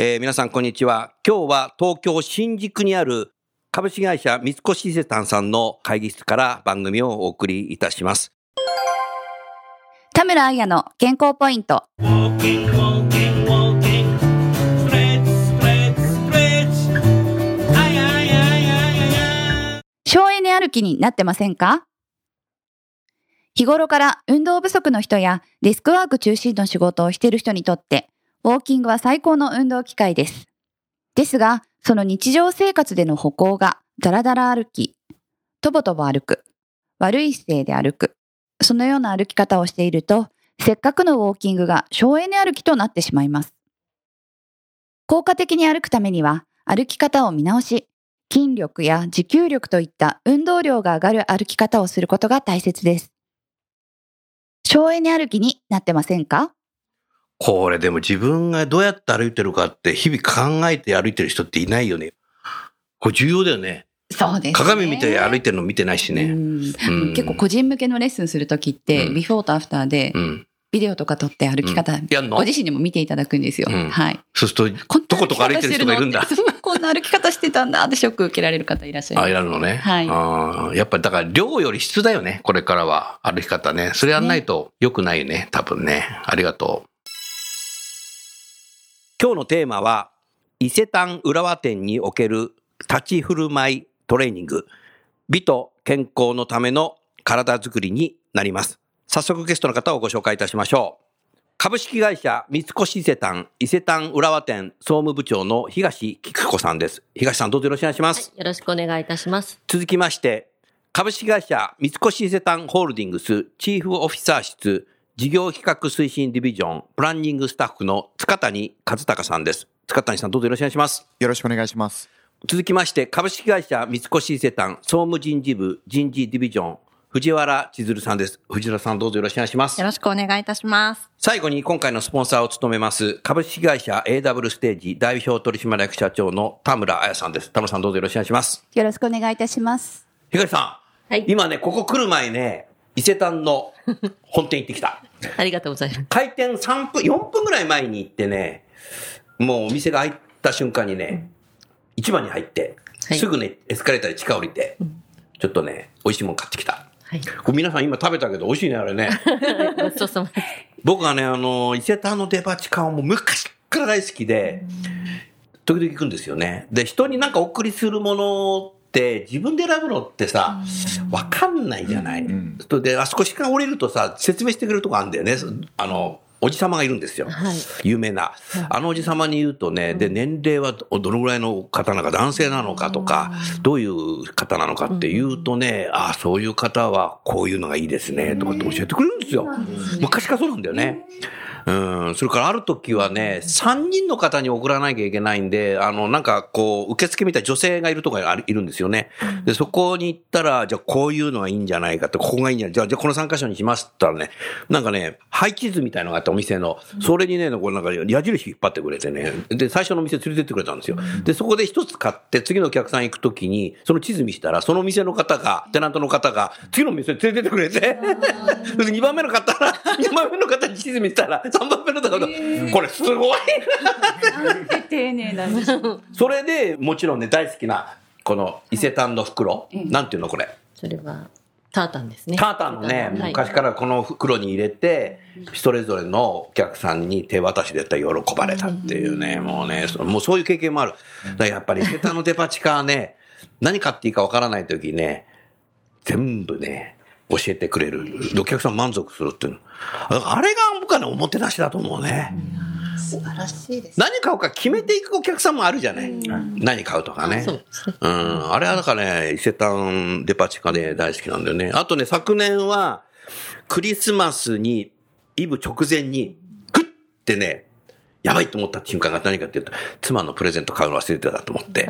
えー皆さんこんにちは。今日は東京新宿にある株式会社三越伊勢丹さんの会議室から番組をお送りいたします。田村彩の健康ポイント。省エネ歩きになってませんか？日頃から運動不足の人やデスクワーク中心の仕事をしている人にとって、ウォーキングは最高の運動機会です。ですが、その日常生活での歩行がダラダラ歩き、とぼとぼ歩く、悪い姿勢で歩く、そのような歩き方をしていると、せっかくのウォーキングが省エネ歩きとなってしまいます。効果的に歩くためには、歩き方を見直し、筋力や持久力といった運動量が上がる歩き方をすることが大切です。省エネ歩きになってませんか？これでも自分がどうやって歩いてるかって日々考えて歩いてる人っていないよねこれ重要だよねそうです、鏡見て歩いてるの見てないしねうん結構個人向けのレッスンするときって、うんビフォーとアフターでうんビデオとか撮って歩き方、やんの？ご自身にも見ていただくんですよ。うんはい。そうするととことか歩いてる人がいるんだこんな歩き方してたんだってショック受けられる方いらっしゃいまあ、す。やるのね。はいあーやっぱりだから量より質だよね。これからは歩き方ね。それやんないと良くないよね。多分ね。ありがとう。今日のテーマは、伊勢丹浦和店における立ち振る舞いトレーニング。美と健康のための体づくりになります。早速ゲストの方をご紹介いたしましょう。株式会社三越伊勢丹伊勢丹浦和店総務部長の東菊子さんです。東さんどうぞよろしくお願いします。よろしくお願いいたします。続きまして、株式会社三越伊勢丹ホールディングスチーフオフィサー室事業企画推進ディビジョンプランニングスタッフの塚谷和孝さんです。塚谷さんどうぞよろしくお願いします。よろしくお願いします。続きまして、株式会社三越伊勢丹総務人事部人事ディビジョン藤原千鶴さんです。藤原さんどうぞよろしくお願いしますよ。ろしくお願いいたします。最後に今回のスポンサーを務めます株式会社 AW ステージ代表取締役社長の田村彩さんです。田村さんどうぞよろしくお願いします。よろしくお願いいたします。東さん、はい今ね、ここ来る前ね、伊勢丹の本店行ってきた。ありがとうございます。開店3分、4分ぐらい前に行ってね、もうお店が開いた瞬間にね、市場に入って、はいすぐね、エスカレーターで地下降りて、ちょっとね、美味しいもの買ってきた。はい。これ皆さん今食べたけど美味しいね、あれね。ごちそうさまです。僕はね、あの、伊勢丹のデパ地下はもう昔から大好きで、時々行くんですよね。で、人になんかお送りするものって自分で選ぶのってさ、わかんないじゃない。んそれで、あそこしか降りるとさ、説明してくれるとこあるんだよね。あの、おじさまがいるんですよ。はい有名な。あのおじさまに言うとね、で、年齢はどどのぐらいの方なのか、男性なのかとか、どういう方なのかって言うとね、ああ、そういう方はこういうのがいいですね、とかって教えてくれるんですよ。昔からそうなんだよね。うん、それからある時はね、3人の方に送らなきゃいけないんで、あの、なんかこう、受付みたいな女性がいるとかがあるいるんですよね。で、そこに行ったら、じゃあこういうのがいいんじゃないかって、ここがいいんじゃない。じゃあ、じゃあこの3箇所にしますって言ったらね、なんかね、配置図みたいのがあって、お店の。それにね、こうなんか矢印引っ張ってくれてね。で、最初のお店連れてってくれたんですよ。で、そこで一つ買って、次のお客さん行くときに、その地図見したら、その店の方が、テナントの方が、次の店に連れてってくれて、それで2番目の方ら、2番目の方に地図見たら、3番目の方が、これすごい丁寧だね。それで、もちろんね、大好きな、この伊勢丹の袋。なんていうのこれ？それは、タータンですね。タータンのね、はい昔からこの袋に入れて、それぞれのお客さんに手渡しでやったら喜ばれたっていうね、もうね、そもうそういう経験もある。だからやっぱり伊勢丹のデパ地下はね、何買っていいかわからないときね、全部ね、教えてくれる。お客さん満足するっていうあれが僕はね、おもてなしだと思うね。素晴らしいです。何買うか決めていくお客さんもあるじゃない。何買うとかね。そうですね。うん。あれはだからね、伊勢丹デパ地下で大好きなんだよね。あとね、昨年は、クリスマスに、イブ直前に、グッてね、やばいと思った瞬間が何かっていうと、妻のプレゼント買うの忘れてたと思って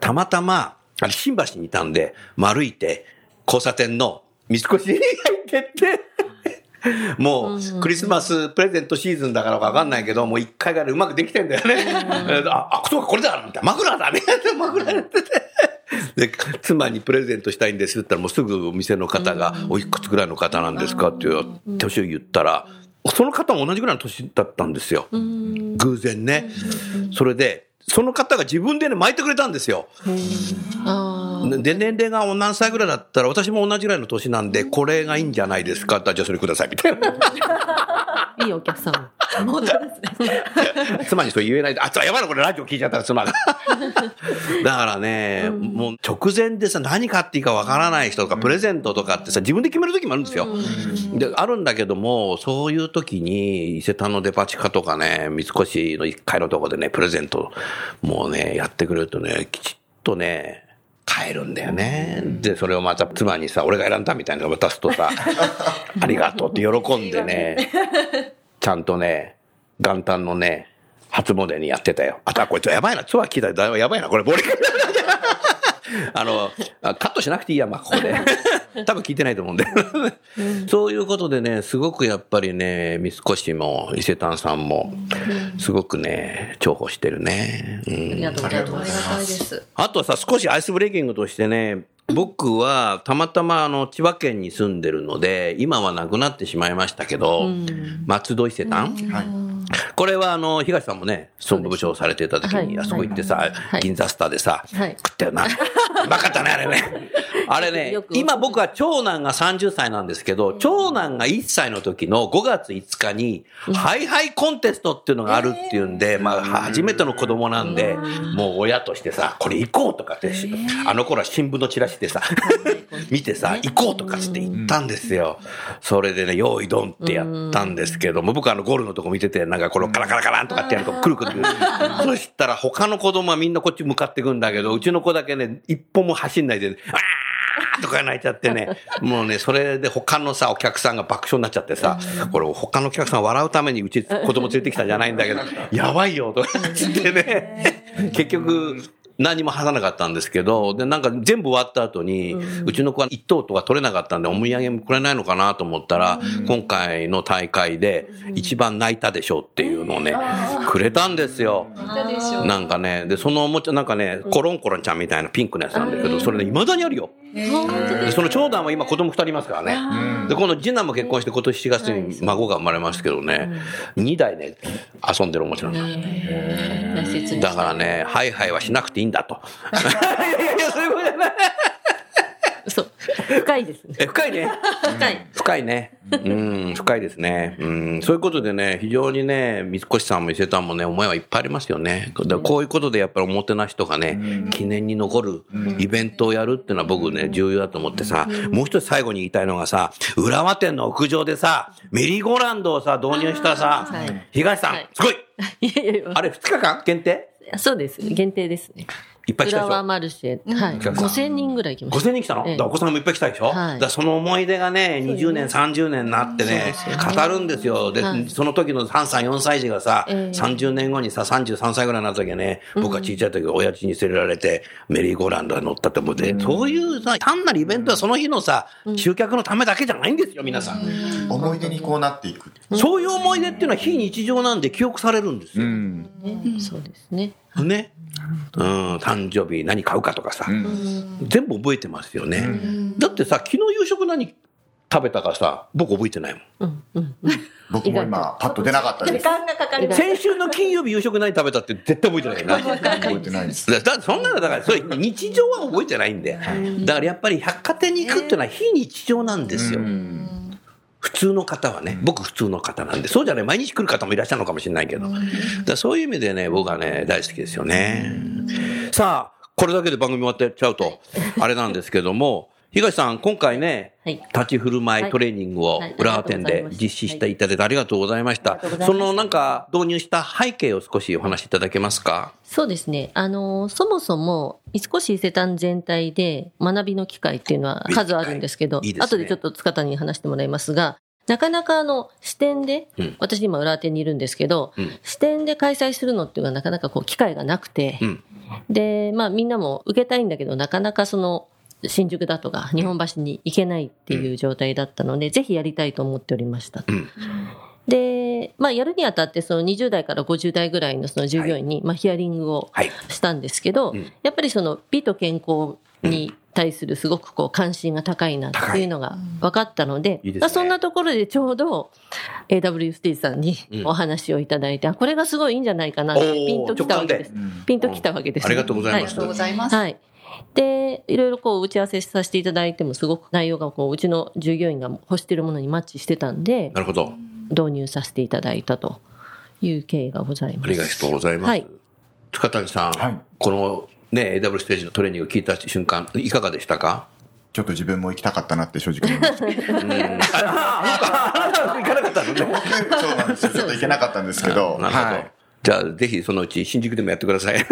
たまたま、あれ、新橋にいたんで、歩いて、交差点の三越に入ってって、もう、クリスマスプレゼントシーズンだからかわかんないけど、もう一回がうまくできてんだよね。あ、あ、そうか、これだみたいな。枕だね。枕やってて。で、妻にプレゼントしたいんですって言ったら、もうすぐお店の方が、おいくつぐらいの方なんですかっていう年を言ったら、その方も同じぐらいの年だったんですよ。偶然ね。それで、その方が自分でね、巻いてくれたんですよ。あで、年齢が何歳ぐらいだったら、私も同じぐらいの年なんで、これがいいんじゃないですかじゃあそれください、みたいな。あ、いいお客さん。本当ですね。妻にそう言えないで、あ、やばいな、これラジオ聞いちゃったら妻が。だからね、もう直前でさ、何買っていいかわからない人とか、プレゼントとかってさ、自分で決める時もあるんですよ。で、あるんだけども、そういう時に、伊勢丹のデパ地下とかね、三越の1階のとこでね、プレゼント、もうね、やってくれるとね、きちっとね、買えるんだよね。で、それをまた妻にさ、俺が選んだみたいなの渡すとさ、ありがとうって喜んでね、ちゃんとね、元旦のね、初詣にやってたよ。あとはこいつやばいな、ツアー聞いたらやばいな、これ、ボリあの、あカットしなくていいや、まあ、ここで。多分聞いてないと思うんで。そういうことでね、すごくやっぱりね、三越も伊勢丹さんも、すごくね、重宝してるね。うんありがとうございまありがす。あとはさ、少しアイスブレイキングとしてね、僕はたまたまあの千葉県に住んでるので、今はなくなってしまいましたけど、松戸伊勢丹、これはあの、東さんもね、総務部長されてた時に、はいあそこ行ってさ、はい。銀座スターでさ、はい。食ったよな。うまかったね、あれね。あれね今僕は長男が30歳なんですけど、長男が1歳の時の5月5日に、ハイハイコンテストっていうのがあるっていうんで、まあ、初めての子供なんで、もう親としてさ、これ行こうとかって、あの頃は新聞のチラシでさ、見てさ、行こうとかって言ったんですよ。それでね、用意ドンってやったんですけども、僕はあのゴールのとこ見てて、なんかこのカラカラカランとかってやるとくるくるくる。そしたら他の子供はみんなこっち向かってくんだけど、うちの子だけね、一歩も走んないで、あーとか泣いちゃってね、もうね、それで他のさ、お客さんが爆笑になっちゃってさ、これ他のお客さん笑うためにうち子供連れてきたんじゃないんだけど、やばいよ、とかつってね、結局、何も話さなかったんですけど、で、なんか全部終わった後に、うちの子は一等とか取れなかったんで、お土産もくれないのかなと思ったら、今回の大会で一番泣いたでしょうっていうのをね、くれたんですよ。なんかね、で、そのおもちゃ、なんかね、コロンコロンちゃんみたいなピンクのやつなんだけど、それね、未だにあるよ。で、その長男は今子供二人いますからね。で、この次男も結婚して今年7月に孫が生まれますけどね、2代ね、遊んでるおもちゃなんです。だからね、ハイハイはしなくていいんだと。いやいや、そういうことじゃない。そう。深いですね。え、深いね。深い。深いね。うん、深いですね。うん、そういうことでね、非常にね、三越さんも伊勢丹もね、思いはいっぱいありますよね。こういうことでやっぱりおもてなしとかね、記念に残るイベントをやるっていうのは僕ね、重要だと思ってさ、もう一つ最後に言いたいのがさ、浦和店の屋上でさ、メリーゴーランドをさ、導入したさはい、東さんはい、すごい いやいやいやあれ2日間限定？そうです。限定ですね。いっぱい来たでしょ？浦和マルシェ。はい。お客さん5000人ぐらい来ました。5000人来たの、ええお子さんもいっぱい来たでしょ、はいだその思い出がね、20年、30年になってね、語るんですよ。で、はいその時の3歳、4歳児がさ、ええ30年後にさ、33歳ぐらいになった時はね、僕が小さい時、親父に連れられて、メリーゴーランドに乗ったって思って、そういうさ、単なるイベントはその日のさ、集客のためだけじゃないんですよ、皆さん。思い出にこうなっていく。そういう思い出っていうのは非日常なんで記憶されるんですよ。ん。ねそうですね。ね。うん、誕生日何買うかとかさ、全部覚えてますよね。だってさ、昨日夕食何食べたかさ、僕覚えてないもん。うんうんうん。僕も今、パッと出なかったです。時間がかかります。先週の金曜日夕食何食べたって絶対覚えてないよな。覚えてないです。だだってそんなのだから、それ日常は覚えてないんで。だからやっぱり百貨店に行くっていうのは非日常なんですよ。普通の方はね、僕普通の方なんで、そうじゃない、毎日来る方もいらっしゃるのかもしれないけど。だそういう意味でね、僕はね、大好きですよね。さあ、これだけで番組終わってっちゃうと、あれなんですけども、東さん、今回ね、はい。立ち振る舞いトレーニングをはい。浦和店で実施していただいてありがとうございました。そのなんか導入した背景を少しお話しいただけますか？そうですね。あの、そもそも、少し伊勢丹全体で学びの機会っていうのは数あるんですけど、い。いね。後でちょっと塚谷に話してもらいますが、なかなかあの、支店で、うん。私今浦和店にいるんですけど、うん。支店で開催するのっていうのはなかなかこう機会がなくて、うん。で、まあみんなも受けたいんだけど、なかなかその、新宿だとか日本橋に行けないっていう状態だったので、ぜひやりたいと思っておりました。うん。で、まあやるにあたってその20代から50代ぐらいのその従業員に、まあヒアリングをはい。したんですけど、うん。やっぱりその美と健康に対するすごくこう関心が高いなっていうのが分かったので、いいですね。まあそんなところでちょうど AW ステージさんにうん。お話をいただいて、あこれがすごいいいんじゃないかなってピンときたわけです。ピンときたわけです、ありがとうございます。ありがとうございます。はい。で、いろいろこう打ち合わせさせていただいてもすごく内容がこううちの従業員が欲しているものにマッチしてたんで、なるほど。導入させていただいたという経緯がございます。ありがとうございます。はい塚谷さん、はいこのね、AW ステージのトレーニングを聞いた瞬間、いかがでしたか？ちょっと自分も行きたかったなって正直思いまし行かなかったのね。そうなんですよ。ちょっと行けなかったんですけど。なるほど。はい。じゃあ、ぜひそのうち新宿でもやってください。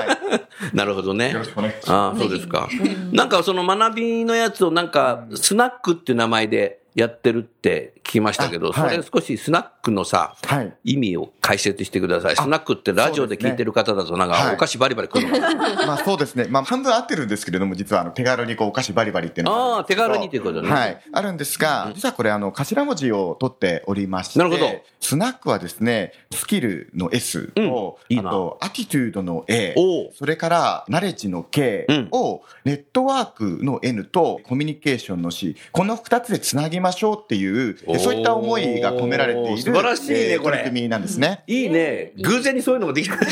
は なるほどねい。よろしくお願いします。ああ、そうですか。なんかその学びのやつをなんか、スナックっていう名前でやってるって聞きましたけど、それ少しスナックのさ、はい。意味を解説してください。スナックってラジオで聞いてる方だとなんかはいお菓子バリバリ来るの？まあそうですね。まあ半分合ってるんですけれども、実はあの手軽にこうお菓子バリバリっていうのがああ、手軽にということね。はい。あるんですが、実はこれあの頭文字を取っておりまして、なるほど。スナックはですね、スキルの S と、あと、アティチュードの A、それから、ナレッジの K うん。を、ネットワークの N と、コミュニケーションの C、この二つでつなぎましょうっていう、おーそういった思いが込められている、素晴らしいねえーこれ取り組みなんですね。いいね。偶然にそういうのもできた。で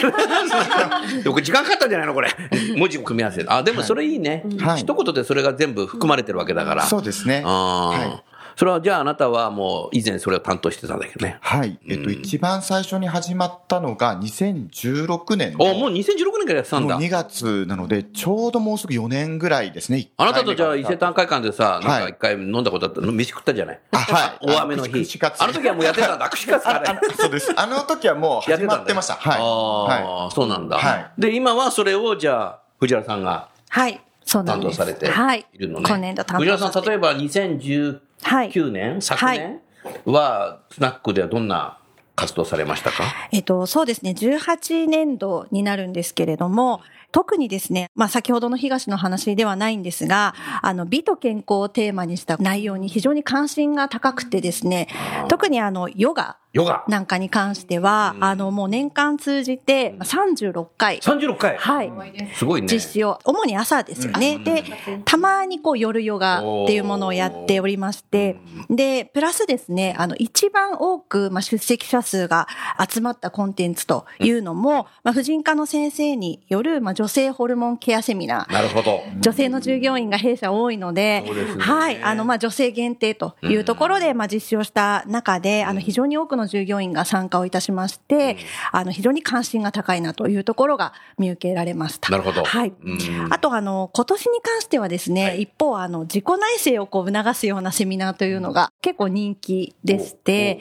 もこれ時間かかったんじゃないのこれ。文字を組み合わせる。あ、でもそれいいね。はい一言でそれが全部含まれてるわけだから。そうですね。はいそれはじゃああなたはもう以前それを担当してたんだけどね。はい。えっと、一番最初に始まったのが2016年のおもう2016年からやってたんだもう。2月なので、ちょうどもうすぐ4年ぐらいですね。あなたとじゃあ伊勢丹会館でさ、なんはいか一回飲んだことあったの、飯食ったじゃない？あ、はい。大雨の日。あの時はもうやってたんだ。串カツかね。そうです。あの時はもう 始まってました。はい。ああ、はそうなんだ。はいで、今はそれをじゃあ、藤原さんがはい、そうなんです。担当されてはい。いるのね。今年度担当藤原さん、例えば2019はい。年、昨年？は、スナックではどんな活動されましたか？えっと、そうですね、18年度になるんですけれども、特にですね、まあ先ほどの東の話ではないんですが、あの、美と健康をテーマにした内容に非常に関心が高くてですね、特にあの、ヨガヨガ。なんかに関しては、あの、もう年間通じて36回、36回。はい、すごいね。実施を、主に朝ですよね。で、たまにこう夜ヨガっていうものをやっておりまして、で、プラスですね、あの、一番多く、まあ、出席者数が集まったコンテンツというのも、まあ、婦人科の先生による、まあ、女性ホルモンケアセミナー。なるほど。女性の従業員が弊社多いので、はい、あの、まあ、女性限定というところで、まあ、実施をした中で、あの、非常に多くの従業員が参加をいたしまして、あの、非常に関心が高いなというところが見受けられました。なるほど。はい。うんあと、あの、今年に関してはですね、はい一方、あの、自己内省をこう促すようなセミナーというのが結構人気でして、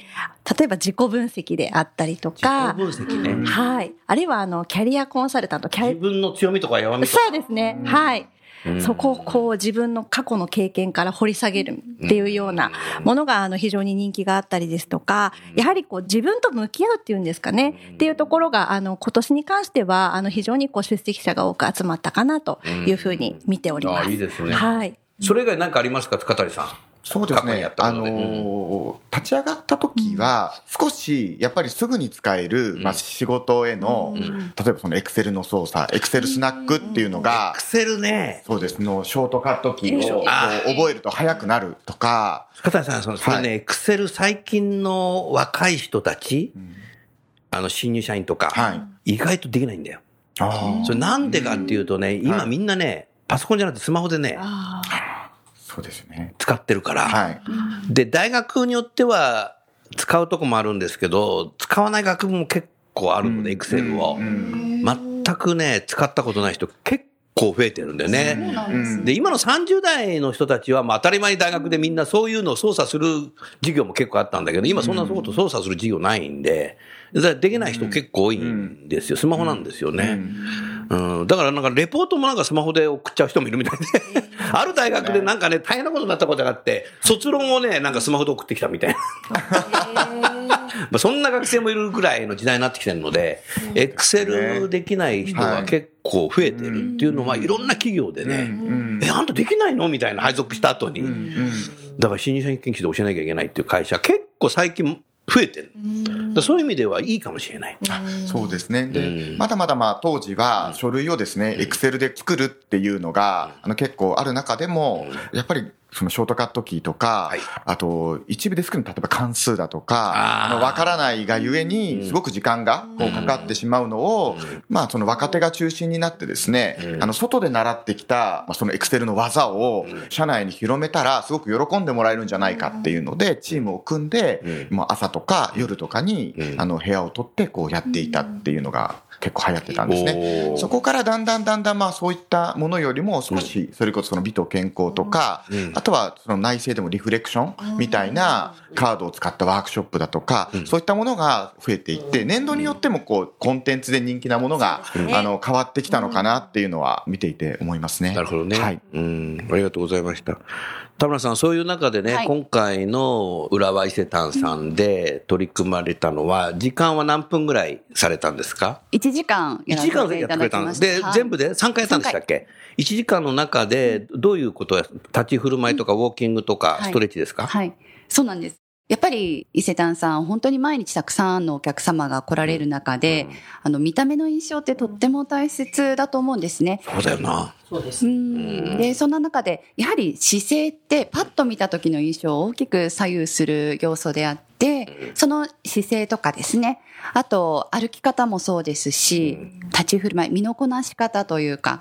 例えば自己分析であったりとか、自己分析ね。はい。あるいは、あの、キャリアコンサルタント、キャリ自分の強みとか弱みとか。そうですね。はい。そこをこう自分の過去の経験から掘り下げるっていうようなものがあの非常に人気があったりですとか、やはりこう自分と向き合うっていうんですかね、っていうところがあの今年に関してはあの非常にこう出席者が多く集まったかなというふうに見ております。あいいですねはい。それ以外何かありますか塚谷さん。そうですね。あのー立ち上がった時は、少し、やっぱりすぐに使える、まあ、仕事への、例えばそのエクセルの操作、エクセルスナックっていうのがアク、セルね。そうですの、ショートカットキーを覚えると早くなるとか、片谷さん、そのそれはね、エクセル最近の若い人たち、あの、新入社員とか、はい。意外とできないんだよ。ああそれなんでかっていうとね、今みんなね、パソコンじゃなくてスマホでね、そうですね。使ってるから。はい。で、大学によっては使うとこもあるんですけど、使わない学部も結構あるので、エクセルを。全くね、使ったことない人結構増えてるんだよね。で、今の30代の人たちは、まあ当たり前に大学でみんなそういうのを操作する授業も結構あったんだけど、今そんなこと操作する授業ないんで、できない人結構多いんですよ。スマホなんですよね。うん、だからなんかレポートもなんかスマホで送っちゃう人もいるみたいで、ある大学でなんかね、大変なことになったことがあって、卒論をね、なんかスマホで送ってきたみたいな。まあそんな学生もいるぐらいの時代になってきてるので、エクセルできない人が結構増えてるっていうのは、い。ろんな企業でね、え、あんたできないの？みたいな配属した後に。だから新入社員研修で教えなきゃいけないっていう会社、結構最近増えてる。だからそういう意味ではいいかもしれない。そうですね。で、うん。まだまだまあ当時は書類をですね、エクセルで作るっていうのが、あの結構ある中でも、やっぱりそのショートカットキーとか、はい。あと一部で作るの例えば関数だとか、あのわからないがゆえに、すごく時間がこうかかってしまうのを、まあその若手が中心になってですね、あの外で習ってきた、まあそのエクセルの技を社内に広めたら、すごく喜んでもらえるんじゃないかっていうので、チームを組んで、もう朝とか夜とかに、あの部屋を取ってこうやっていたっていうのが結構流行ってたんですね。そこからだんだんだんだんまあそういったものよりも少しそれこそその美と健康とか、あとはその内政でもリフレクションみたいなカードを使ったワークショップだとか、そういったものが増えていって、年度によってもこうコンテンツで人気なものが、あの変わってきたのかなっていうのは見ていて思いますね。なるほどね。はい。うん。ありがとうございました。田村さん、そういう中でね、はい今回の浦和伊勢丹さんで取り組まれたのは、時間は何分ぐらいされたんですか？1時間や ?1 ら時間せていたやってくれたんです。だきました。で、はい全部で3回やったんでしたっけ ?1 時間の中で、どういうことや、立ち振る舞いとか、ウォーキングとか、はいストレッチですか？はい。そうなんです。やっぱり伊勢丹さん、本当に毎日たくさんのお客様が来られる中で、あの、見た目の印象ってとっても大切だと思うんですね。そうだよな。そうですう。んで、そんな中で、やはり姿勢ってパッと見た時の印象を大きく左右する要素であって、その姿勢とかですね、あと歩き方もそうですし、立ち振る舞い、身のこなし方というか、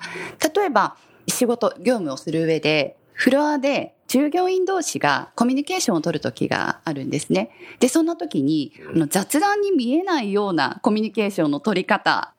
例えば仕事、業務をする上で、フロアで従業員同士がコミュニケーションを取る時があるんですね。で、そんな時に、あの雑談に見えないようなコミュニケーションの取り方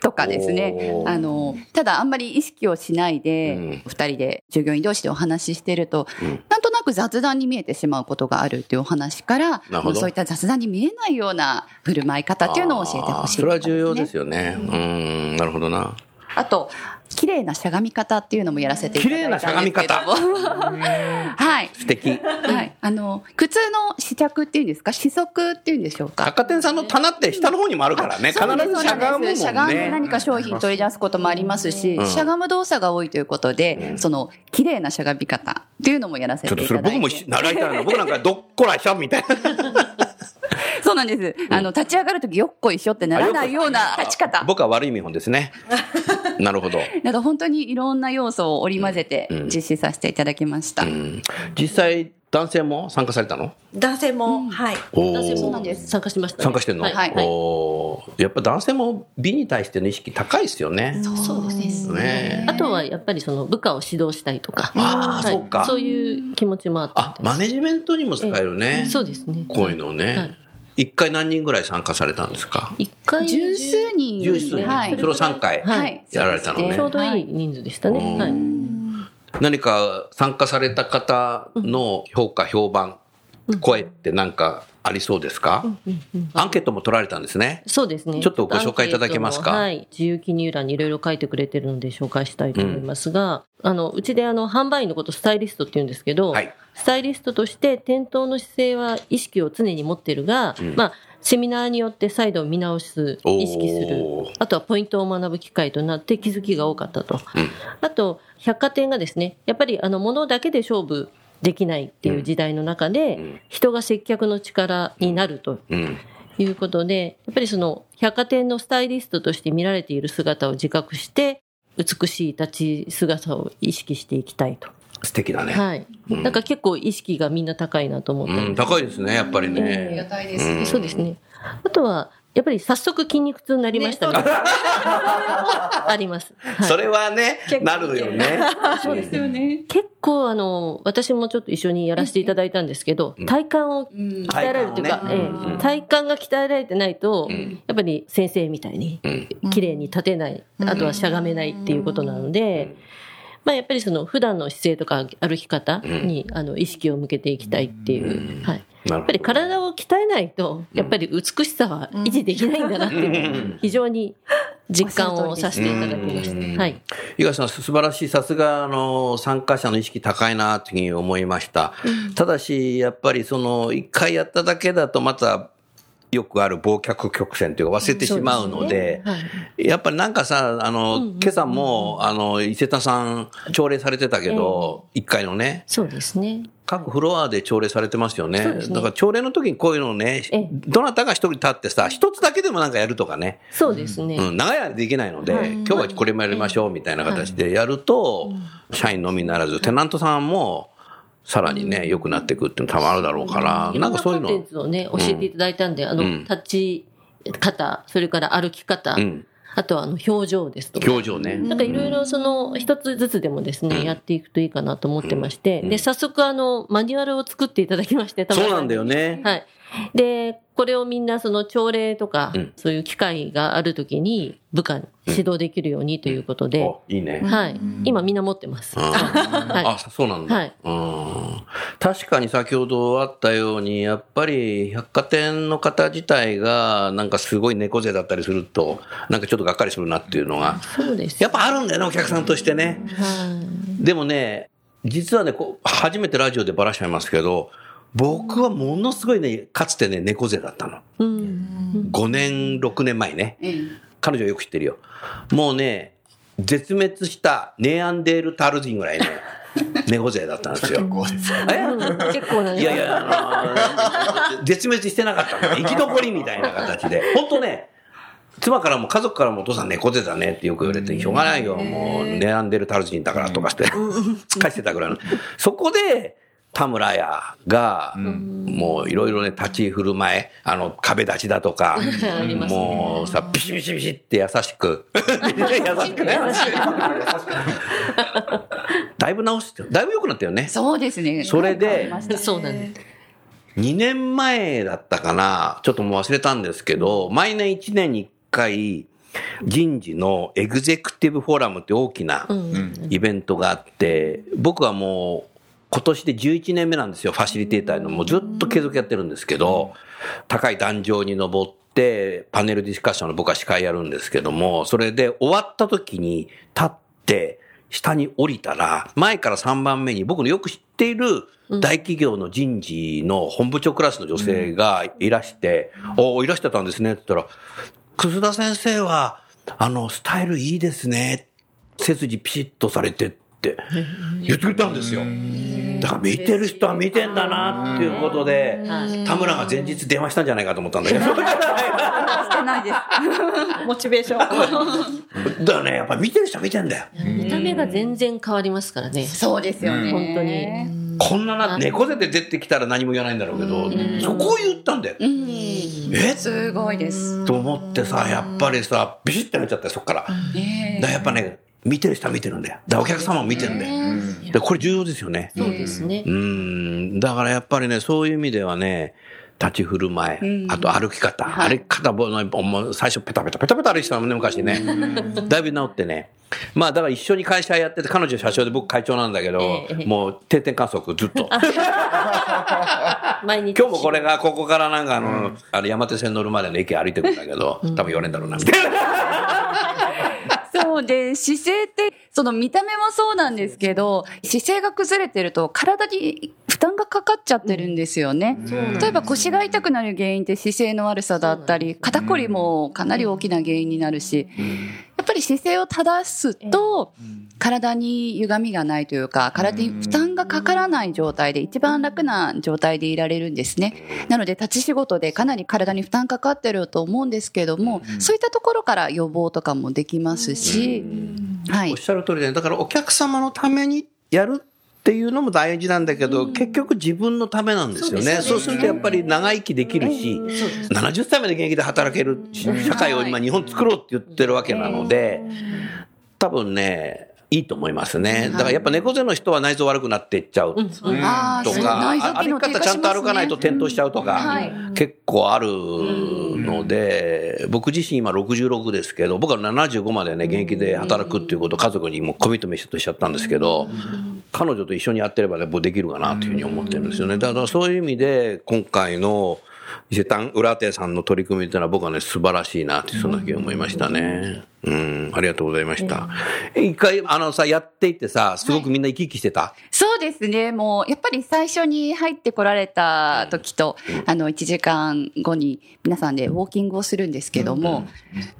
とかですね。あの、ただあんまり意識をしないで、うん。二人で従業員同士でお話ししてると、なんとなく雑談に見えてしまうことがあるっていうお話から、そういった雑談に見えないような振る舞い方っていうのを教えてほしい、それは重要ですよね。うん、なるほどな。あと、綺麗なしゃがみ方っていうのもやらせていただいたんですけども。綺麗なしゃ はい。素敵。はい。あの、靴の試着っていうんですか？試足っていうんでしょうか？百貨店さんの棚って下の方にもあるからね。必ずしゃがむもんね。しゃがんで何か商品取り出すこともありますし、うんしゃがむ動作が多いということで、その、綺麗なしゃがみ方っていうのもやらせちょってとそれいただいて。僕もし習いたいな。僕なんかどっこらしょみたいな。そうなんです。あの、立ち上がるときよっこいしょってならないような立ち方。僕は悪い見本ですね。なるほど。など本当にいろんな要素を織り交ぜてうん実施させていただきました。うん実際、男性も参加されたの？男性も、はい。男性そうなもんです参加しましたね。参加してんの、はい。はいおーやっぱ男性も美に対しての意識高いですよね。そうですね。ねあとはやっぱりその部下を指導したいとか、あーはいそうかそういう気持ちもあったあ、マネジメントにも使えるね。そうですね。こういうのはねい。一回何人ぐらい参加されたんですか？一回十数人十数人。はいそれを3回はいやられたのね。ちょうどいい人数でしたね。うんはい。何か参加された方の評価、評判、声って何かありそうですか、アンケートも取られたんですね。そうですね。ちょっとご紹介いただけますか？はい。自由記入欄にいろいろ書いてくれてるので紹介したいと思いますが、あの、うちであの、販売員のことスタイリストって言うんですけど、はいスタイリストとして店頭の姿勢は意識を常に持ってるが、まあ、セミナーによって再度見直す、意識する。あとはポイントを学ぶ機会となって気づきが多かったと。あと、百貨店がですね、やっぱりあの、物だけで勝負できないっていう時代の中で、うん人が接客の力になるとうん。いうことで、やっぱりその百貨店のスタイリストとして見られている姿を自覚して、美しい立ち姿を意識していきたいと。素敵だね。はい。うんなんか結構意識がみんな高いなと思ったりうん、高いですね、やっぱりえね。たいうんそうですね。あとは、やっぱり早速筋肉痛になりましたね。あります。はいそれはね、なるよね。そうですよね。結構あの、私もちょっと一緒にやらせていただいたんですけど、うん体幹をうん鍛えられるというか、ええうん体幹が鍛えられてないと、うんやっぱり先生みたいにうん。綺麗に立てない、あとはしゃがめないっていうことなので、まあやっぱりその普段の姿勢とか歩き方に、あの意識を向けていきたいっていう、うんはい。やっぱり体を鍛えないと、やっぱり美しさは維持できないんだなっていう非常に実感をさせていただきましうんた。はい。東さん、素晴らしい。さすが、あの、参加者の意識高いな、というふうに思いました。ただし、やっぱり、その、一回やっただけだと、また、よくある忘却曲線というか忘れてしまうので、はい。やっぱりなんかさ、あの、うんうんうん今朝も、あの、伊勢田さん、朝礼されてたけど、一、回のね、そうですね。各フロアで朝礼されてますよね。ねだから朝礼の時にこういうのをねええ、どなたか一人立ってさ、一つだけでもなんかやるとかね。そうですね。うん、長い間できないので、はい今日はこれもやりましょうみたいな形でやると、社員のみならず、テナントさんも、さらにね、良くなっていくっていうの多分あるだろうから、ななんかそういうの。コンテン、ツをね、教えていただいたんで、あの、うん。立ち方、それから歩き方、うん、あとはあの表情ですとか。表情ね。なんかいろいろその一つずつでもですね、うん。やっていくといいかなと思ってまして、うん。で、早速あの、マニュアルを作っていただきまして、そうなんだよね。はい。で、これをみんなその朝礼とか、うんそういう機会があるときに部下に指導できるようにということで、おいいね。はい。今みんな持ってます。あ、そうなんだ。はいうん確かに先ほどあったように、やっぱり百貨店の方自体が、なんかすごい猫背だったりすると、なんかちょっとがっかりするなっていうのが、い。そうです。やっぱあるんだよね、お客さんとしてね。はい。でもね、実はね、こう初めてラジオでばらしちゃいますけど、僕はものすごいね、かつてね、猫背だったの。うん。5年、6年前ね。彼女よく知ってるよ。もうね、絶滅したネアンデールタル人ぐらいね、猫背だったんですよ。こうですえ？結構なねいやいや、あの絶滅してなかったの。生き残りみたいな形で。本当ね、妻からも家族からもお父さん猫背だねってよく言われて、しょうがないよ、もうネアンデルタル人だからとかして、つかしてたぐらいの。そこで、田村屋が、もういろいろね、立ち振る舞い、あの、壁立ちだとか、もうさ、ビシビシビシって優しく、優しくね。だいぶ直して、だいぶ良くなったよね。そうですね。それでそうなんです。2年前だったかな、ちょっともう忘れたんですけど、毎年1年に1回、人事のエグゼクティブフォーラムって大きなうん。イベントがあって、僕はもう今年で11年目なんですよ、ファシリテーターの。もうずっと継続やってるんですけど、高い壇上に登って、パネルディスカッションの僕は司会やるんですけども、それで終わった時に立って、下に降りたら、前から3番目に僕のよく知っている大企業の人事の本部長クラスの女性がいらして、おいらしてたんですねって言ったら、楠田先生は、あの、スタイルいいですね。背筋ピシッとされてって言ってくれたんですよ。だから見てる人は見てんだなっていうことで、田村が前日電話したんじゃないかと思ったんだけど。してないです。モチベーション。だからね、やっぱ見てる人は見てんだよ。見た目が全然変わりますからね。そうですよね。本当に。こんなな、猫背で出てきたら何も言わないんだろうけど、そこを言ったんだよ。うん。え？すごいです。と思ってさ、やっぱりさ、ビシッてなっちゃったよ、そっから。だかねらやっぱね、見てる人は見てるんだよ。だからお客様も見てるんだよ。でこれ重要ですよね。そうですねう。ん。だからやっぱりね、そういう意味ではね、立ち振る舞い、あと歩き方。歩き方も、最初ペタペタペタペタ歩いてたもんね、昔ね。だいぶ治ってね。まあだから一緒に会社やってて、彼女社長で僕会長なんだけど、ええもう定点観測ずっと。毎日。今日もこれがここからなんかあの、あの山手線乗るまでの駅歩いてくんだけど、多分言われんだろうな、みたいな。そうで、姿勢って、その見た目もそうなんですけど、姿勢が崩れてると体に負担がかかっちゃってるんですよね。例えば腰が痛くなる原因って姿勢の悪さだったり、肩こりもかなり大きな原因になるし、やっぱぱり姿勢を正すと、体に歪みがないというか、体に負担がかからない状態で一番楽な状態でいられるんですね。なので立ち仕事でかなり体に負担かかってると思うんですけども、そういったところから予防とかもできますし、はい。おっ。しゃる通りで、だからお客様のためにやるっていうのも大事なんだけど、結局自分のためなんですよね。そうするとやっぱり長生きできるし、70歳まで現役で働けるし社会を今日本作ろうって言ってるわけなので、多分ね、いいと思いますね。だからやっぱ猫背の人は内臓悪くなっていっちゃうとか、歩き方ちゃんと歩かないと転倒しちゃうとか、はい。結構あるので、僕自身今66ですけど、僕は75までね、現役で働くっていうことを家族にもコミットメントしちゃったんですけど、彼女と一緒にやってればね、僕できるかなというふうに思ってるんですよね。だからそういう意味で、今回の伊勢丹浦手さんの取り組みっていうのは僕はね、素晴らしいなって、そんなふうに思いましたね。うん、ありがとうございました。え一回、あのさ、やっていってさ、すごくみんな生き生きしてた、そうですね。もう、やっぱり最初に入ってこられた時と、あの、1時間後に皆さんでウォーキングをするんですけども、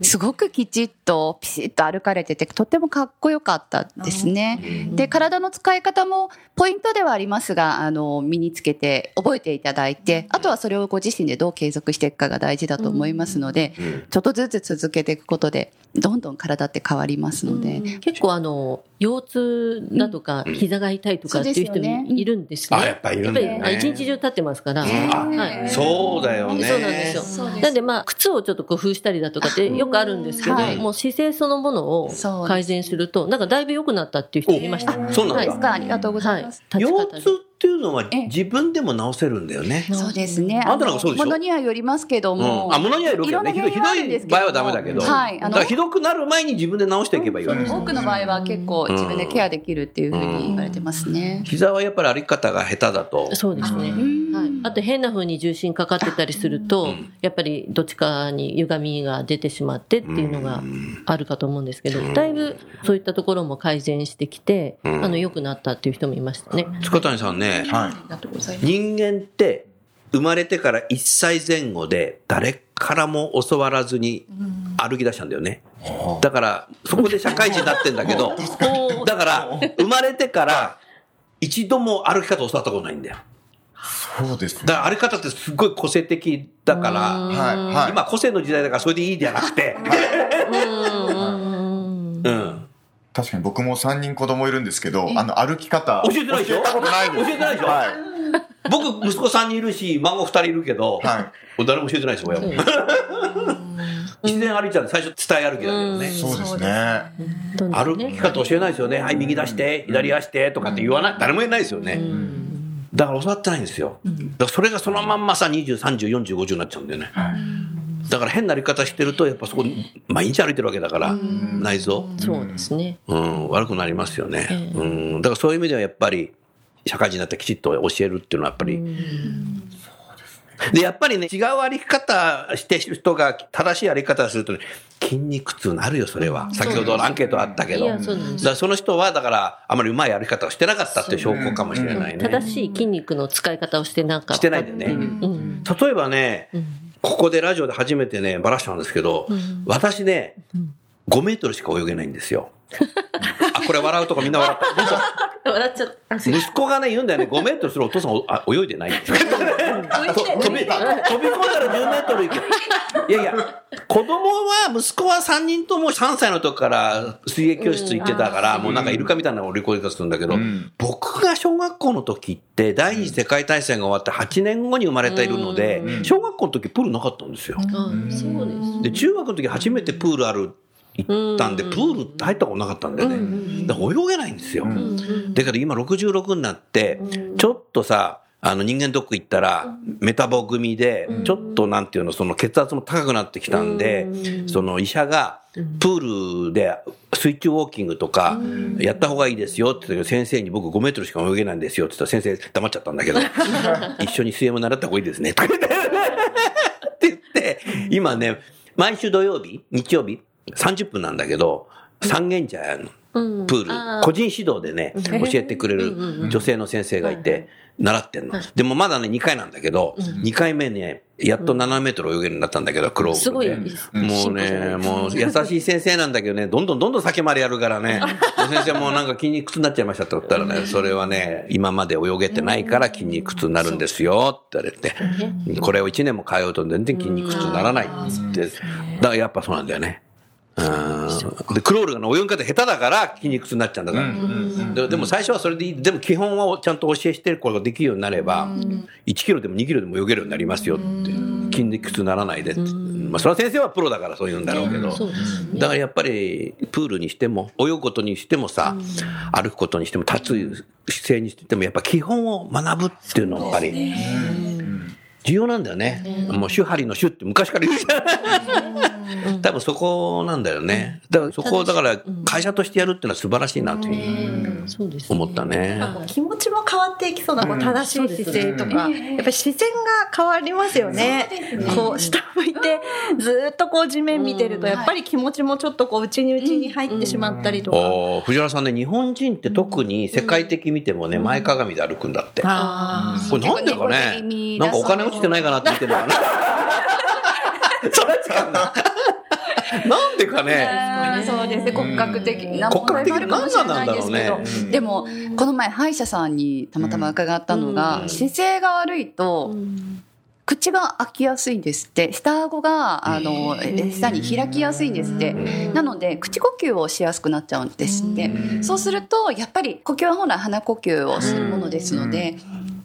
すごくきちっと、ピシッと歩かれてて、とってもかっこよかったですね。で、体の使い方もポイントではありますが、あの、身につけて覚えていただいて、あとはそれをご自身でどう継続していくかが大事だと思いますので、ちょっとずつ続けていくことで、どんどん体って変わりますので、結構あの、腰痛だとか、膝が痛いとかっていう人もいるんですね。あやっぱいるんだよねやっぱりあ一日中立ってますから。はい。そうだよね。そうなんですよ。なんでまあ、靴をちょっと工夫したりだとかってよくあるんですけど、はいもう姿勢そのものを改善すると、なんかだいぶ良くなったっていう人いました。そうなんですかありがとうござはいいます。。腰痛っていうのはええ自分でも治せるんだよね。そうですね。あんたなんかそうでしょ？ものにはよりますけども。うん、あ、物にはよるけどね。ひどい、場合はダメだけど。はい。あのひどくなる前に自分で治していけばいいわけです。多くの場合は結構自分でケアできるっていうふうに言われてますね。膝はやっぱり歩き方が下手だと。そうですね。はい。あと変な風に重心かかってたりすると、やっぱりどっちかに歪みが出てしまってっていうのがあるかと思うんですけど、だいぶそういったところも改善してきて、あの、良くなったっていう人もいましたね。塚谷さんね、はい。ありがとうございます。人間って生まれてから1歳前後で誰からも教わらずに歩き出したんだよね。だから、そこで社会人になってんだけど、だから、生まれてから一度も歩き方教わったことないんだよ。そうですね。だから歩き方ってすごい個性的だから、はい。はい。今個性の時代だからそれでいいじゃなくて、うん。うん。確かに僕も3人子供いるんですけど、あの歩き方。教えてないでしょ？教えたことないです。教えてないでしょ？はい。僕、息子3人いるし、孫2人いるけど、は誰も教えてないです、親も。自然歩いちゃう最初伝え歩きだけどね。そうですね。歩き方教えないですよね。はい、右出して、左足してとかって言わない。誰も言えないですよね。だから教わってないんですよ。だからそれがそのまんまさ、20、30、40、50になっちゃうんだよね。だから変な歩き方してると、やっぱそこ、毎日歩いてるわけだから、内臓。そうですね。うん、悪くなりますよね。ええうん。だからそういう意味ではやっぱり、社会人になってきちっと教えるっていうのはやっぱり、で、やっぱりね、違う歩き方してる人が正しい歩き方をするとね、筋肉痛なるよ、それは。先ほどのアンケートあったけど。そだその人は、だから、あまりうまい歩き方をしてなかったっていう証拠かもしれないね。正しい筋肉の使い方をしてなかった。してないんだよね。うん。例えばね、ここでラジオで初めてね、ばらしたんですけど、私ね、5メートルしか泳げないんですよ。あ、これ笑うとこみんな笑 った。笑っちゃった。息子がね、言うんだよね、5メートルするお父さんおあ泳いでないって。飛び、飛び込んだら10メートル行け。いやいや、子供は、息子は3人とも3歳の時から水泳教室行ってたから、もうなんかイルカみたいなのをリコーディするんだけど、僕が小学校の時って、第二次世界大戦が終わって8年後に生まれているので、小学校の時プールなかったんですよ。うです。で、中学の時初めてプールある、行ったんで、プールって入ったことなかったんだよね。だから泳げないんですよ。だけど今66になって、ちょっとさ、あの人間ドック行ったら、メタボ組で、ちょっとなんていうの、その血圧も高くなってきたんで、その医者が、プールで水中ウォーキングとか、やった方がいいですよって言ったけど、先生に僕5メートルしか泳げないんですよって言ったら先生黙っちゃったんだけど、一緒に水泳も習った方がいいですね。って言って、今ね、毎週土曜日、日曜日、30分なんだけど、三軒茶屋のうん。プール、個人指導でね、教えてくれる女性の先生がいて、習ってんの。でもまだね、2回なんだけど、2回目ね、やっと7メートル泳げるようになったんだけど、クローブで。すごいもうね、もう優しい先生なんだけどね、どんどんどんどん先までやるからね、先生もうなんか筋肉痛になっちゃいましたって言ったらね、それはね、今まで泳げてないから筋肉痛になるんですよって言われて、これを1年も通うと全然筋肉痛にならないって、だからやっぱそうなん。だよね。うんで、クロールがね泳ぎ方下手だから筋肉痛になっちゃうんだから。ででも最初はそれでいい。でも基本はちゃんと教えしてることができるようになれば、1キロでも2キロでも泳げるようになりますよって。筋肉痛にならないでって。まあ、それは先生はプロだからそう言うんだろうけど。だからやっぱり、プールにしても、泳ぐことにしてもさ、歩くことにしても、立つ姿勢にしても、やっぱ基本を学ぶっていうのはやっぱり、重要なんだよね。もう、手張りの手って昔から言うじゃん。多分そこなんだよね。だからそこを、だから会社としてやるっていうのは素晴らしいなと。いうふうにそうですね。思ったね。気持ちも変わっていきそうな、こう正しい姿勢とか、やっぱり視線が変わりますよね。こう、下向いて、ずっとこう地面見てると、やっぱり気持ちもちょっとこう、内に内に入ってしまったりとか。藤原さんね、日本人って特に世界的見てもね、前かがみで歩くんだって。あこれなんでか猫ねなんかお金落ちてないかなって言ってるのかな？それ違うな。なんでかね。そうですね。骨格的な骨格的問題もあるかもしれないですけど、でもこの前歯医者さんにたまたま伺ったのが、姿勢が悪いと、口が開きやすいんですって。下顎があのえ下に開きやすいんですって。なので口呼吸をしやすくなっちゃうんですって。そうするとやっぱり呼吸は本来鼻呼吸をするものですので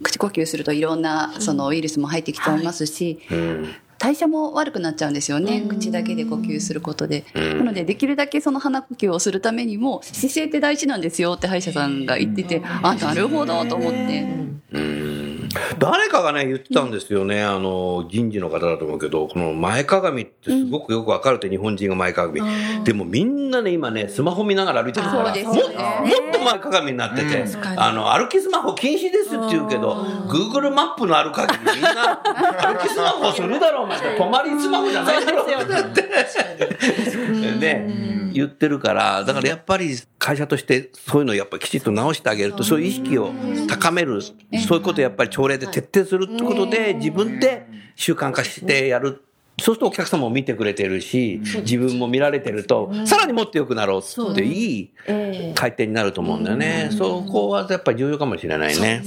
口呼吸するといろんなそのウイルスも入ってきちゃいますしうん代謝も悪くなっちゃうんですよね、口だけで呼吸することで、なのでできるだけその鼻呼吸をするためにも姿勢って大事なんですよって歯医者さんが言ってて、あなるほどと思って、うん。誰かがね、言ってたんですよね。あの、人事の方だと思うけど、この前かがみってすごくよくわかるって、日本人が前かがみ。でもみんなね、今ね、スマホ見ながら歩いてるから、そうですももっと前かがみになってて、あの、歩きスマホ禁止ですって言うけど、Google マップのある限りみんな、歩きスマホするだろう、お前。泊まりスマホじゃない。だろうって。ね、言ってるから、だからやっぱり会社としてそういうのをやっぱりきちっと直してあげると、そういう意識を高める、そういうことをやっぱり朝礼で徹底するってことで、自分で習慣化してやる。そうするとお客様も見てくれてるし、自分も見られてると、さらにもっと良くなろうっていい回転になると思うんだよね。そこはやっぱり重要かもしれないね。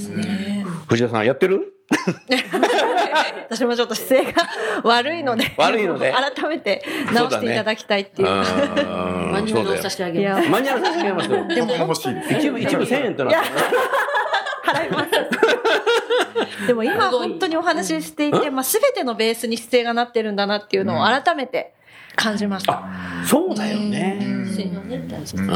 藤田さんやってる？私もちょっと姿勢が悪いので、悪いので改めて直していただきたいっていう。マ マニュアルを差し上げます。マニュアル差し上げますよ。でも欲しいです。一部、一部1000円となってる 払います。でも今本当にお話ししていて、まあ、全てのベースに姿勢がなってるんだなっていうのを改めて感じました。そうだよね。うん。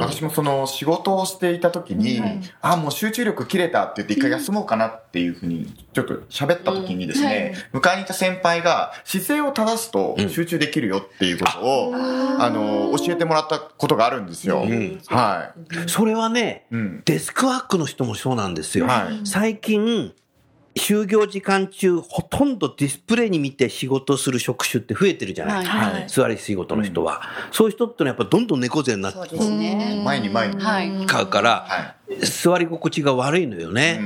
私もその仕事をしていた時に、あ、もう集中力切れたって言って一回休もうかなっていうふうにちょっと喋った時にですね、迎えにいた先輩が姿勢を正すと集中できるよっていうことを、あの、教えてもらったことがあるんですよ。ん。はい。それはね、うん。デスクワークの人もそうなんですよ。はい。最近、就業時間中、ほとんどディスプレイに見て仕事する職種って増えてるじゃない、はいはい座り仕事の人は。そういう人ってのはやっぱどんどん猫背になってそうですね。前に前に。はい。買うから、は座り心地が悪いのよね。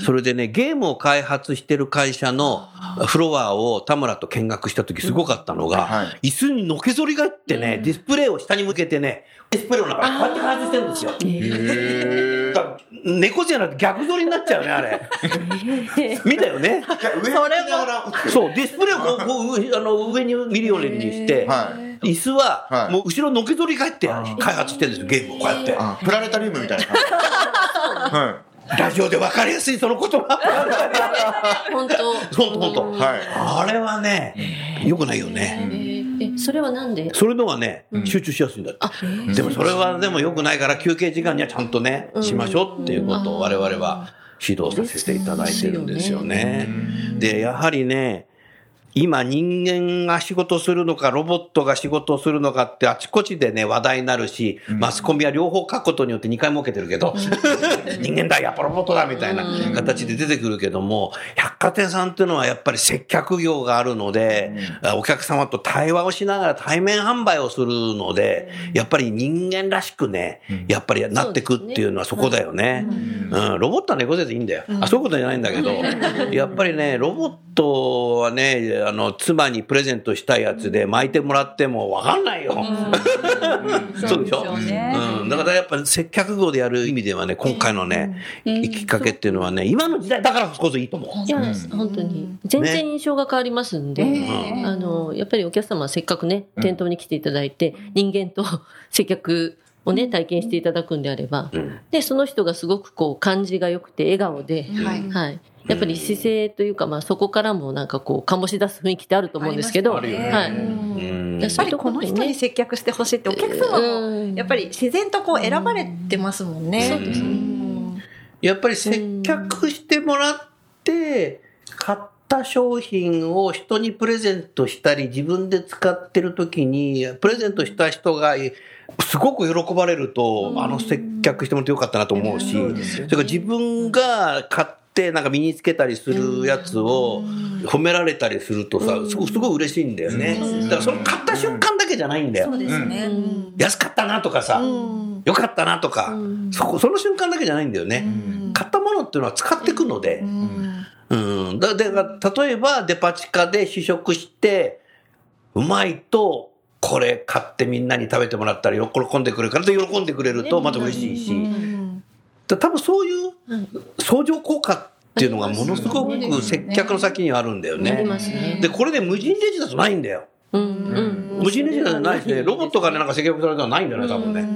それでね、ゲームを開発してる会社のフロアを田村と見学した時すごかったのが、は椅子にのけぞりがあってね、ディスプレイを下に向けてね、スプレイの中でこうやって開発してるんですよ。だから猫背じゃなくて逆反りになっちゃうね、あれ。見たよね？そう、ディスプレイをこうこう上 あの上に見るようにして、はい椅子ははいもう後ろのけぞり返って開発してるんですよ、ゲームをこうやって。あプラネタリウムみたいな ラジオで分かりやすいその言葉。本当。本当本当。い。はい。あれはね、良くないよね。え、それはなんで？それのはね、集中しやすいんだって。でもそれはでも良くないから休憩時間にはちゃんとね、しましょうっていうことを我々は指導させていただいてるんですよね。で、やはりね、今人間が仕事するのか、ロボットが仕事をするのかってあちこちでね、話題になるし、マスコミは両方書くことによって2回儲けてるけど、人間だ、やっぱロボットだ、みたいな形で出てくるけども、百貨店さんっていうのはやっぱり接客業があるので、お客様と対話をしながら対面販売をするので、やっぱり人間らしくね、やっぱりなってくっていうのはそこだよね。うん、ロボットは猫背でいいんだよ。あ、そういうことじゃないんだけど、やっぱりね、ロボットはね、あの、妻にプレゼントしたいやつで巻いてもらってもわかんないよ。そうでしょ？うん。だからやっぱり接客業でやる意味ではね、今回のね、きっかけっていうのはね、今の時代だからこそいいと思う。いや、本当に。全然印象が変わりますんで、あの、やっぱりお客様はせっかくね、店頭に来ていただいて、人間と接客をね、体験していただくんであれば、で、その人がすごくこう、感じが良くて、笑顔で、はい。やっぱり姿勢というか、まあそこからもなんかこう、醸し出す雰囲気ってあると思うんですけど、やっぱりこの人に接客してほしいってお客様うん。もやっぱり自然とこう選ばれてますもんね。そうですね。んやっぱり接客してもらって、買った商品を人にプレゼントしたり、自分で使ってる時に、プレゼントした人が、すごく喜ばれると、あの接客してもらってよかったなと思うし、それから自分が買ってなんか身につけたりするやつを褒められたりするとさ、すごすごい嬉しいんだよね。だからその買った瞬間だけじゃないんだよ。そう。ですね。うん。安かったなとかさ、ん。よかったなとか、そこ、その瞬間だけじゃないんだよね。買ったものっていうのは使っていくので、うん。だ、で、例えばデパ地下で試食して、うまいと、これ買ってみんなに食べてもらったら喜んでくれるからと喜んでくれるとまた嬉しいし、だ多分そういう相乗効果っていうのがものすごく接客の先にはあるんだよね。で、これね、無人レジだとないんだよ。無人レジだとないしね、ロボットがね、なんか接客されたらないんだよね、多分ね。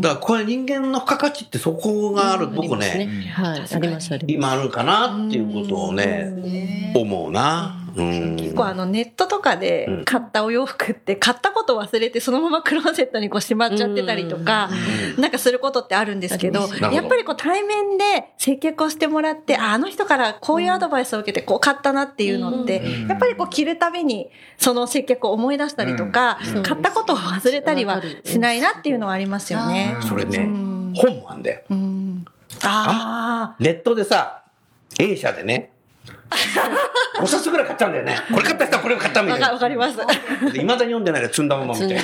だからこれ人間の付加価値ってそこがある、僕ね、はい、あります、あります。今あるかなっていうことをね、思うな。うん。結構あのネットとかで買ったお洋服って買ったこと忘れてそのままクローゼットにこうしまっちゃってたりとか、なんかすることってあるんですけど、やっぱりこう対面で接客をしてもらって、ああの人からこういうアドバイスを受けてこう買ったなっていうのって、やっぱりこう着るたびにその接客を思い出したりとか、うん。買ったことを忘れたりはしないなっていうのはありますよね。それね、本もあんだよ。うん。あネットでさ、A 社でね、5冊ぐらい買っちゃうんだよね。これ買った人はこれを買ったみあ、たいな。わかります。で、未だに読んでないから積んだままみたいな。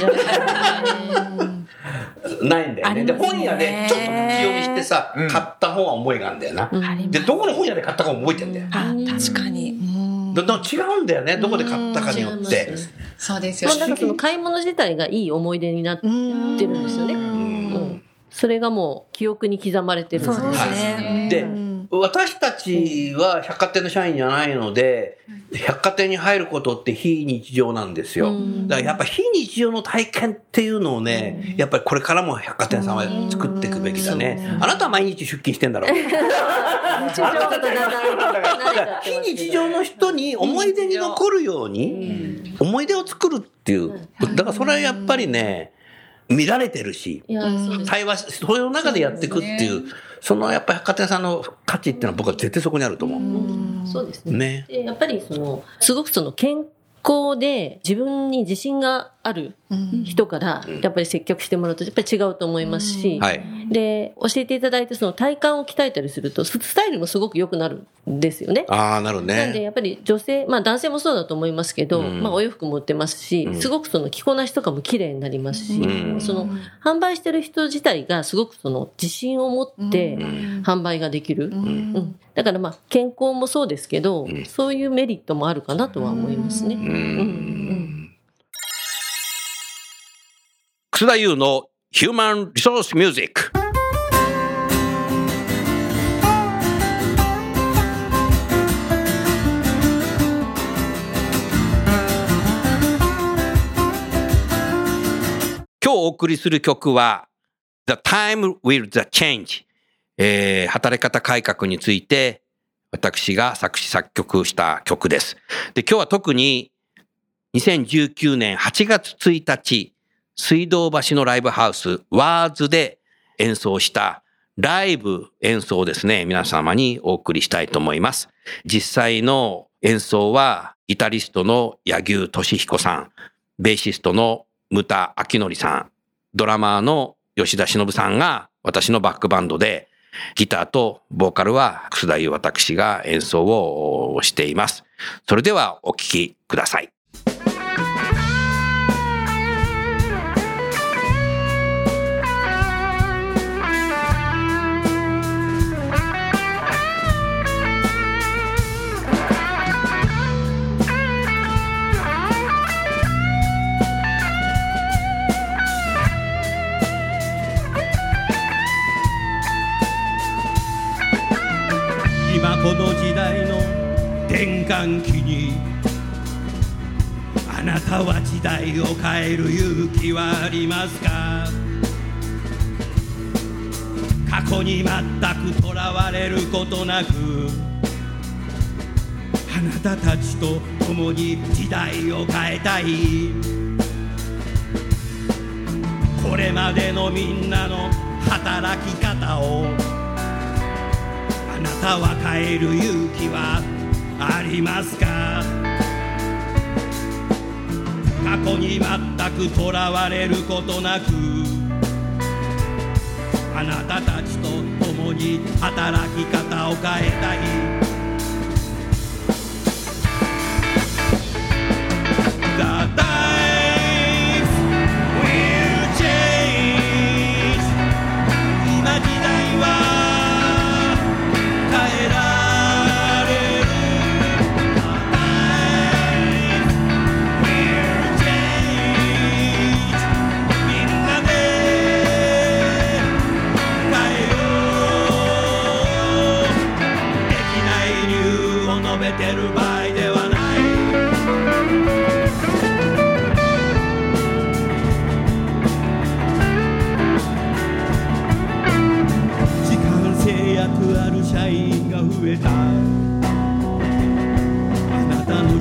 ないんだよね。で、本屋でちょっと立ち読みしてさ、買った本は思いがあるんだよな。で、どこの本屋で買ったかも覚えてんだよ。あ、確かに。違うんだよね。どこで買ったかによって。そうですよまあ、なんかその買い物自体がいい思い出になってるんですよね。うんそれがもう記憶に刻まれてるんですそうですね。でうん私たちは百貨店の社員じゃないので、百貨店に入ることって非日常なんですよ。だからやっぱ非日常の体験っていうのをね、やっぱりこれからも百貨店さんは作っていくべきだね。あなたは毎日出勤してんだろ う。非日常の人に思い出に残るように、思い出を作るっていう。だからそれはやっぱりね、見られてるし。対話し、それの中でやっていくっていう、そのやっぱり百貨店さんの価値っていうのは僕は絶対そこにあると思う。そうですね。ね。でやっぱりその、すごくその健康で自分に自信がある人から、やっぱり接客してもらうと、やっぱり違うと思いますし、はい。で、教えていただいて、その体幹を鍛えたりすると、ススタイルもすごく良くなるんですよね。ああ、なるほどなんで、ね。やっぱり女性、まあ男性もそうだと思いますけど、うん。まあお洋服も売ってますし、すごくその着こなしとかも綺麗になりますし、うん。その販売してる人自体がすごくその自信を持って販売ができる。うん。だからまあ健康もそうですけど、そういうメリットもあるかなとは思いますね。うん楠田優のヒューマンリソースミュージック。今日お送りする曲は The Time Will the Change、えー働き方改革について私が作詞作曲した曲です。で今日は特に2019年8月1日、水道橋のライブハウス、ワーズで演奏したライブ演奏ですね、皆様にお送りしたいと思います。実際の演奏はギタリストの柳生俊彦さん、ベーシストの牟田明則さん、ドラマーの吉田忍さんが私のバックバンドで、ギターとボーカルは楠田優私が演奏をしています。それではお聴きください。この時代の転換期にあなたは時代を変える勇気はありますか？過去に全くとらわれることなくあなたたちと共に時代を変えたい。これまでのみんなの働き方を朝は帰る勇気はありますか？過去に全くとらわれることなくあなたたちと共に働き方を変えたい。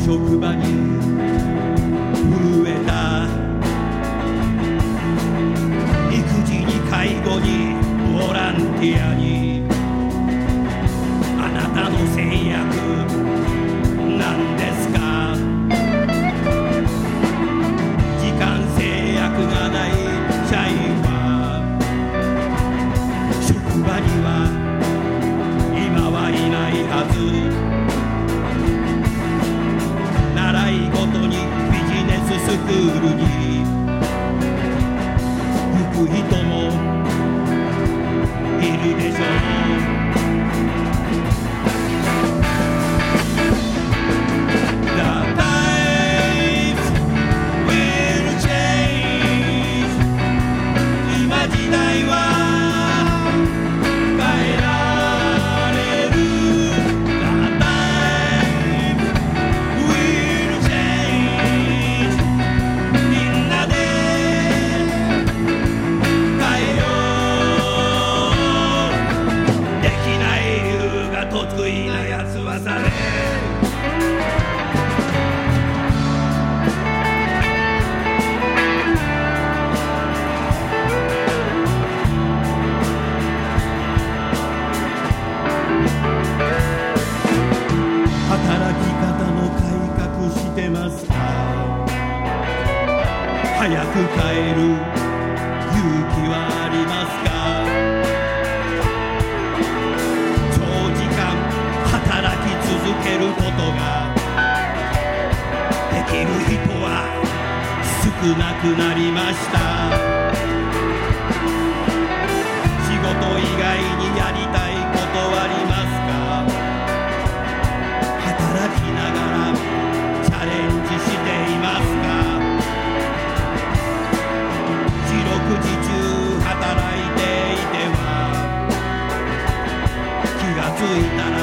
職場に早く帰る。勇気はありますか？長時間働き続けることができる人は少なくなりました。仕事以外にやりたい気が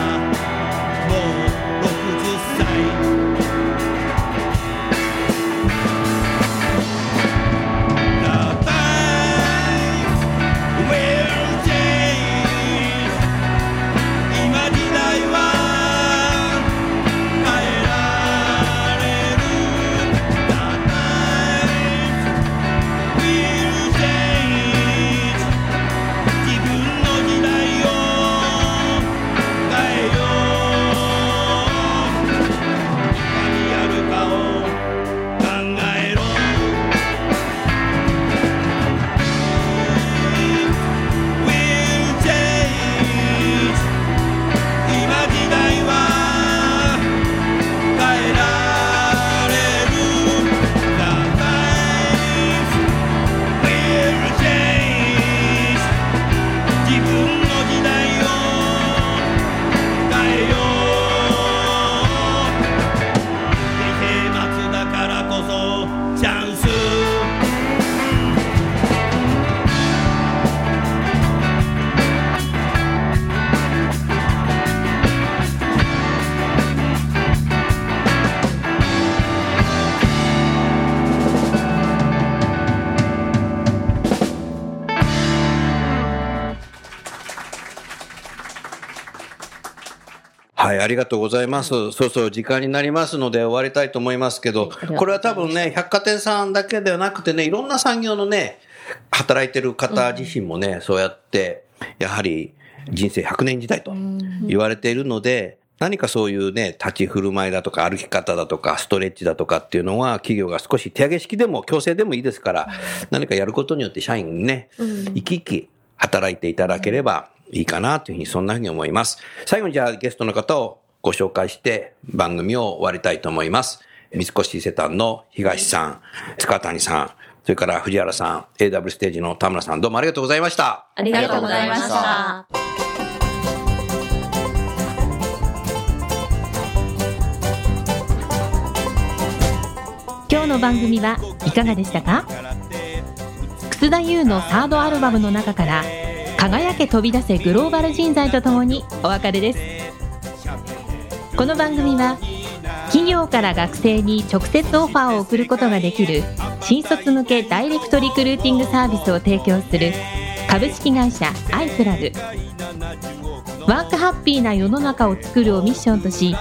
ありがとうございます。そうそう、時間になりますので終わりたいと思いますけど、これは多分ね、百貨店さんだけではなくてね、いろんな産業のね、働いてる方自身もね、そうやって、やはり人生100年時代と言われているので、何かそういうね、立ち振る舞いだとか歩き方だとかストレッチだとかっていうのは企業が少し手上げ式でも強制でもいいですから、何かやることによって社員にね、生き生き働いていただければいいかなというふうにそんなふうに思います。最後にじゃあゲストの方をご紹介して番組を終わりたいと思います。三越伊勢丹の東さん、塚谷さん、それから藤原さん、AW ステージの田村さん、どうもありがとうございました。ありがとうございました。今日の番組はいかがでしたか？楠田優のサードアルバムの中から「輝け飛び出せグローバル人材」とともにお別れです。この番組は企業から学生に直接オファーを送ることができる新卒向けダイレクトリクルーティングサービスを提供する株式会社アイプラグ。ワークハッピーな世の中を作るをミッションとし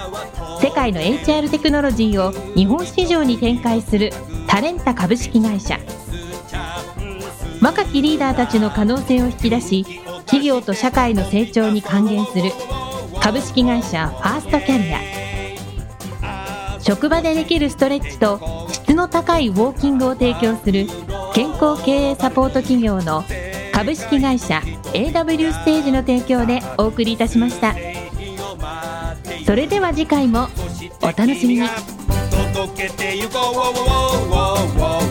世界の HR テクノロジーを日本市場に展開するタレンタ株式会社。若きリーダーたちの可能性を引き出し企業と社会の成長に還元する株式会社ファーストキャリア。職場でできるストレッチと質の高いウォーキングを提供する健康経営サポート企業の株式会社 AW ステージの提供でお送りいたしました。それでは次回もお楽しみに。届けてこう